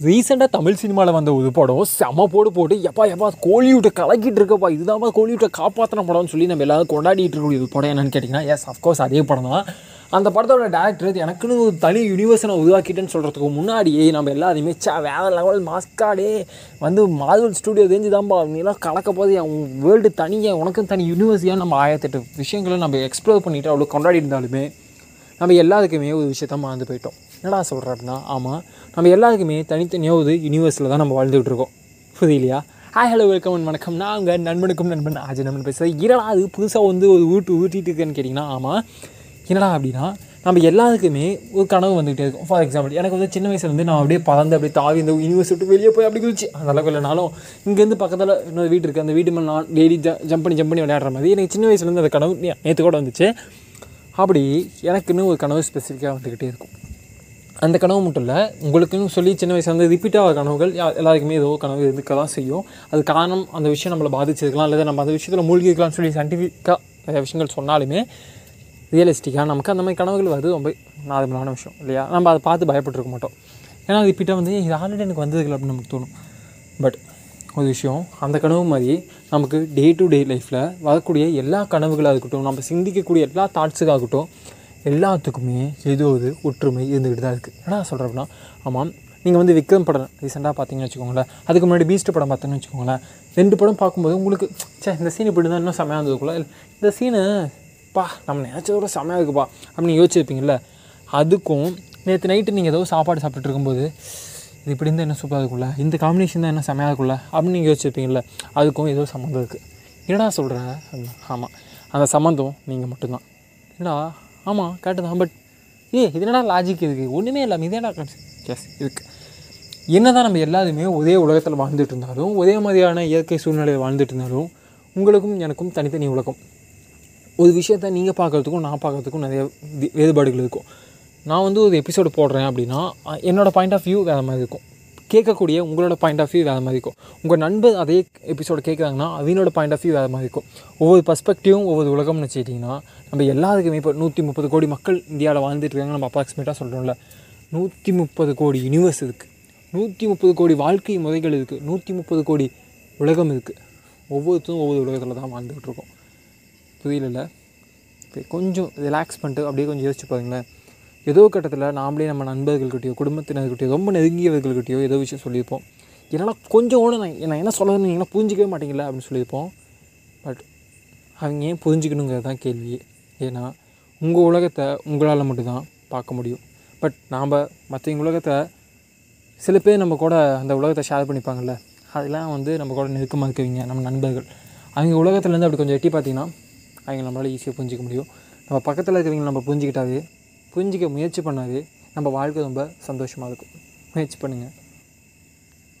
ரீசெண்டாக தமிழ் சினிமாவில் வந்த ஒரு படம் செம போடு போட்டு எப்பா எப்பா கோலிவுட்டை கலக்கிட்டு இருக்கப்பா இதுதான் கோலிவுட்டை காப்பாற்றின படம்னு சொல்லி நம்ம எல்லாரும் கொண்டாடிட்டு இருக்கக்கூடிய ஒரு படம் என்னன்னு கேட்டிங்கன்னா எஸ் அஃப்கோர்ஸ் அதே படம் தான். அந்த படத்தோட டேரக்டர் எனக்குன்னு ஒரு தனி யூனிவர்ஸை நான் உருவாக்கிட்டேன்னு சொல்கிறதுக்கு முன்னாடியே நம்ம எல்லாருமே சா வேறு லெவல் மாஸ்காடே வந்து மார்வல் ஸ்டூடியோ தெரிஞ்சு தான்ப்பா நீலாம் கலக்க போது என் வேர்ல்டு தனியாக உனக்கும் தனி யூனிவர்ஸியாக நம்ம ஆயிரத்தெட்டு விஷயங்களை நம்ம எக்ஸ்ப்ளோர் பண்ணிட்டு அவ்வளோ கொண்டாடி இருந்தாலுமே நம்ம எல்லாத்துக்குமே ஒரு விஷயத்த மறந்து போயிட்டோம். என்னடா சொல்கிற அப்படின்னா ஆமாம் நம்ம எல்லாருக்குமே தனித்தனியாக ஒரு யூனிவர்ஸில் தான் நம்ம வாழ்ந்துகிட்டு இருக்கோம். புரியலையா ஹாய் ஹலோ வெல்கம் வணக்கம். நான் உங்கள் நண்பனுக்கும் நண்பன் ஆஜய் நண்பன் பேசுகிறேன் என்னடா அது புதுசாக வந்து ஒரு ஊட்டு ஊட்டிகிட்டு இருக்கேன்னு கேட்டிங்கன்னா ஆமாம் என்னடா அப்படின்னா நம்ம எல்லாருக்குமே ஒரு கனவு வந்துகிட்டே இருக்கும். ஃபார் எக்ஸாம்பிள் எனக்கு வந்து சின்ன வயசுலேருந்து நான் அப்படியே பறந்து அப்படியே தாவி இந்த யூனிவர்ஸ் விட்டு வெளியே போய் அப்படி குதிச்சு அந்த அளவுக்கு இல்லைனாலும் இங்கேருந்து பக்கத்தில் இன்னொரு வீடு இருக்குது அந்த வீட்டு மேலே நான் டெய்லி ஜம்ப் பண்ணி ஜம்ப் பண்ணி விளையாடுற மாதிரி எனக்கு சின்ன வயசுலேருந்து அந்த கனவு நேற்று கூட வந்துச்சு. அப்படி எனக்குன்னு ஒரு கனவு ஸ்பெசிஃபிக்காக வந்துக்கிட்டே இருக்கும். அந்த கனவு மட்டும் இல்லை உங்களுக்குன்னு சொல்லி சின்ன வயசுலேருந்து வந்து ஆகிற கனவுகள் எல்லாருக்குமே ஏதோ கனவு இருக்க தான் செய்யும். அது காரணம் அந்த விஷயம் நம்மளை பாதிச்சிருக்கலாம் அல்லது நம்ம அந்த விஷயத்தில் மூழ்கி இருக்கலாம்னு சொல்லி சயின்டிஃபிக்காக நிறைய விஷயங்கள் சொன்னாலுமே ரியலிஸ்டிக்காக நமக்கு அந்த மாதிரி கனவுகள் வருது ரொம்ப நார்மலான விஷயம் இல்லையா? நம்ம அதை பார்த்து பயப்பட்டுருக்க மாட்டோம். ஏன்னா ரிப்பீட்டாக வந்து இது ஆல்ரெடி எனக்கு வந்ததுக்கு அப்படின்னு நமக்கு தோணும். பட் ஒரு விஷயம் அந்த கனவு மாதிரி நமக்கு டே டு டே லைஃப்பில் வரக்கூடிய எல்லா கனவுகளாக இருக்கட்டும் நம்ம சிந்திக்கக்கூடிய எல்லா தாட்ஸுக்காகட்டும் எல்லாத்துக்குமே ஏதோ ஒரு ஒற்றுமை இருந்துக்கிட்டு தான் இருக்குது என்ன சொல்கிறேன் அப்படின்னா ஆமாம் நீங்கள் வந்து விக்ரம் படம் ரீசெண்டாக பார்த்தீங்கன்னு வச்சுக்கோங்களேன் அதுக்கு முன்னாடி பீஸ்ட் படம் பார்த்தீங்கன்னு வச்சுக்கோங்களேன் ரெண்டு படம் பார்க்கும்போது உங்களுக்கு சே இந்த சீன் இப்படி தான் இன்னும் செமையாக இருந்ததுக்குள்ள இல்லை இந்த சீனு பா நம்ம நினச்சதோட செமையாக இருக்குப்பா அப்படின்னு யோசிச்சிருப்பீங்கல்ல அதுக்கும் நேற்று நைட்டு நீங்கள் ஏதோ சாப்பாடு சாப்பிட்டுட்டு இருக்கும்போது இது இப்படி இருந்தால் என்ன சூப்பராக இருக்குல்ல இந்த காம்பினேஷன் தான் என்ன செமையாக இருக்குல்ல அப்படின்னு நீங்கள் யோசிச்சிருப்பீங்கல்ல அதுக்கும் ஏதோ சம்மந்தம் இருக்குது என்னடா சொல்கிற ஆமாம் அந்த சம்மந்தம் நீங்கள் மட்டும்தான். என்னடா ஆமாம் கரெக்டு தான். பட் ஏ இது என்னடா லாஜிக் இருக்குது ஒன்றுமே இல்லாமல் இதேடா எஸ் இருக்குது என்னதான் நம்ம எல்லாருமே ஒரே உலகத்தில் வாழ்ந்துட்டு இருந்தாலும் ஒரே மாதிரியான இயற்கை சூழ்நிலையில் வாழ்ந்துட்டு இருந்தாலும் உங்களுக்கும் எனக்கும் தனித்தனி உலகம். ஒரு விஷயத்த நீங்கள் பார்க்குறதுக்கும் நான் பார்க்குறதுக்கும் நிறைய வேறுபாடுகள் இருக்கும். நான் வந்து ஒரு எபிசோடு போடுறேன் அப்படின்னா என்னோடய பாயிண்ட் ஆஃப் வியூ வேறு மாதிரி இருக்கும். கேட்கக்கூடிய உங்களோட பாயிண்ட் ஆஃப் வியூ வேறு மாதிரி இருக்கும். உங்கள் நண்பர் அதே எபிசோட கேட்குறாங்கன்னா அவனோட பாயிண்ட் ஆஃப் வியூ வேறு மாதிரி இருக்கும். ஒவ்வொரு பர்ஸ்பெக்டிவும் ஒவ்வொரு உலகம்னு வச்சுக்கிட்டிங்கன்னா நம்ம எல்லாருக்குமே இப்போ நூற்றி முப்பது கோடி மக்கள் இந்தியாவில் வாழ்ந்துட்டு இருக்காங்க நம்ம அப்ராக்சிமேட்டாக சொல்கிறோம்ல நூற்றி முப்பது கோடி யூனிவர்ஸ் இருக்குது நூற்றி முப்பது கோடி வாழ்க்கை முறைகள் இருக்குது நூற்றி முப்பது கோடி உலகம் இருக்குது ஒவ்வொருத்தரும் ஒவ்வொரு உலகத்தில் தான் வாழ்ந்துகிட்ருக்கோம் புரியல இப்போ கொஞ்சம் ரிலாக்ஸ் பண்ணிட்டு அப்படியே கொஞ்சம் யோசிச்சு பாருங்களேன். ஏதோ கட்டத்தில் நாமளே நம்ம நண்பர்கள்கிட்டயோ குடும்பத்தினர்கிட்டயோ ரொம்ப நெருங்கியவர்கள்கிட்டயோ ஏதோ விஷயம் சொல்லியிருப்போம். என்னால் கொஞ்சம் கூட நான் நான் என்ன சொல்லணும்னு நீங்களாம் புரிஞ்சிக்கவே மாட்டீங்களா அப்படின்னு சொல்லியிருப்போம். பட் அவங்க ஏன் புரிஞ்சுக்கணுங்கிறது தான் கேள்வி. ஏன்னா உங்கள் உலகத்தை உங்களால் மட்டும்தான் பார்க்க முடியும். பட் நாம் மற்றவங்க உலகத்தை சில பேர் நம்ம கூட அந்த உலகத்தை ஷேர் பண்ணிப்பாங்கல்ல. அதெல்லாம் வந்து நம்ம கூட நெருக்கமாக இருக்கவங்க நம்ம நண்பர்கள். அவங்க உலகத்துலேருந்து அப்படி கொஞ்சம் எட்டி பார்த்தீங்கன்னா அவங்க நம்மளால் ஈஸியாக புரிஞ்சிக்க முடியும். நம்ம பக்கத்தில் இருக்கிறவங்க நம்ம புரிஞ்சிக்கிட்டாவே புரிஞ்சிக்க முயற்சி பண்ணாவே நம்ம வாழ்க்கை ரொம்ப சந்தோஷமாக இருக்கும். முயற்சி பண்ணுங்கள்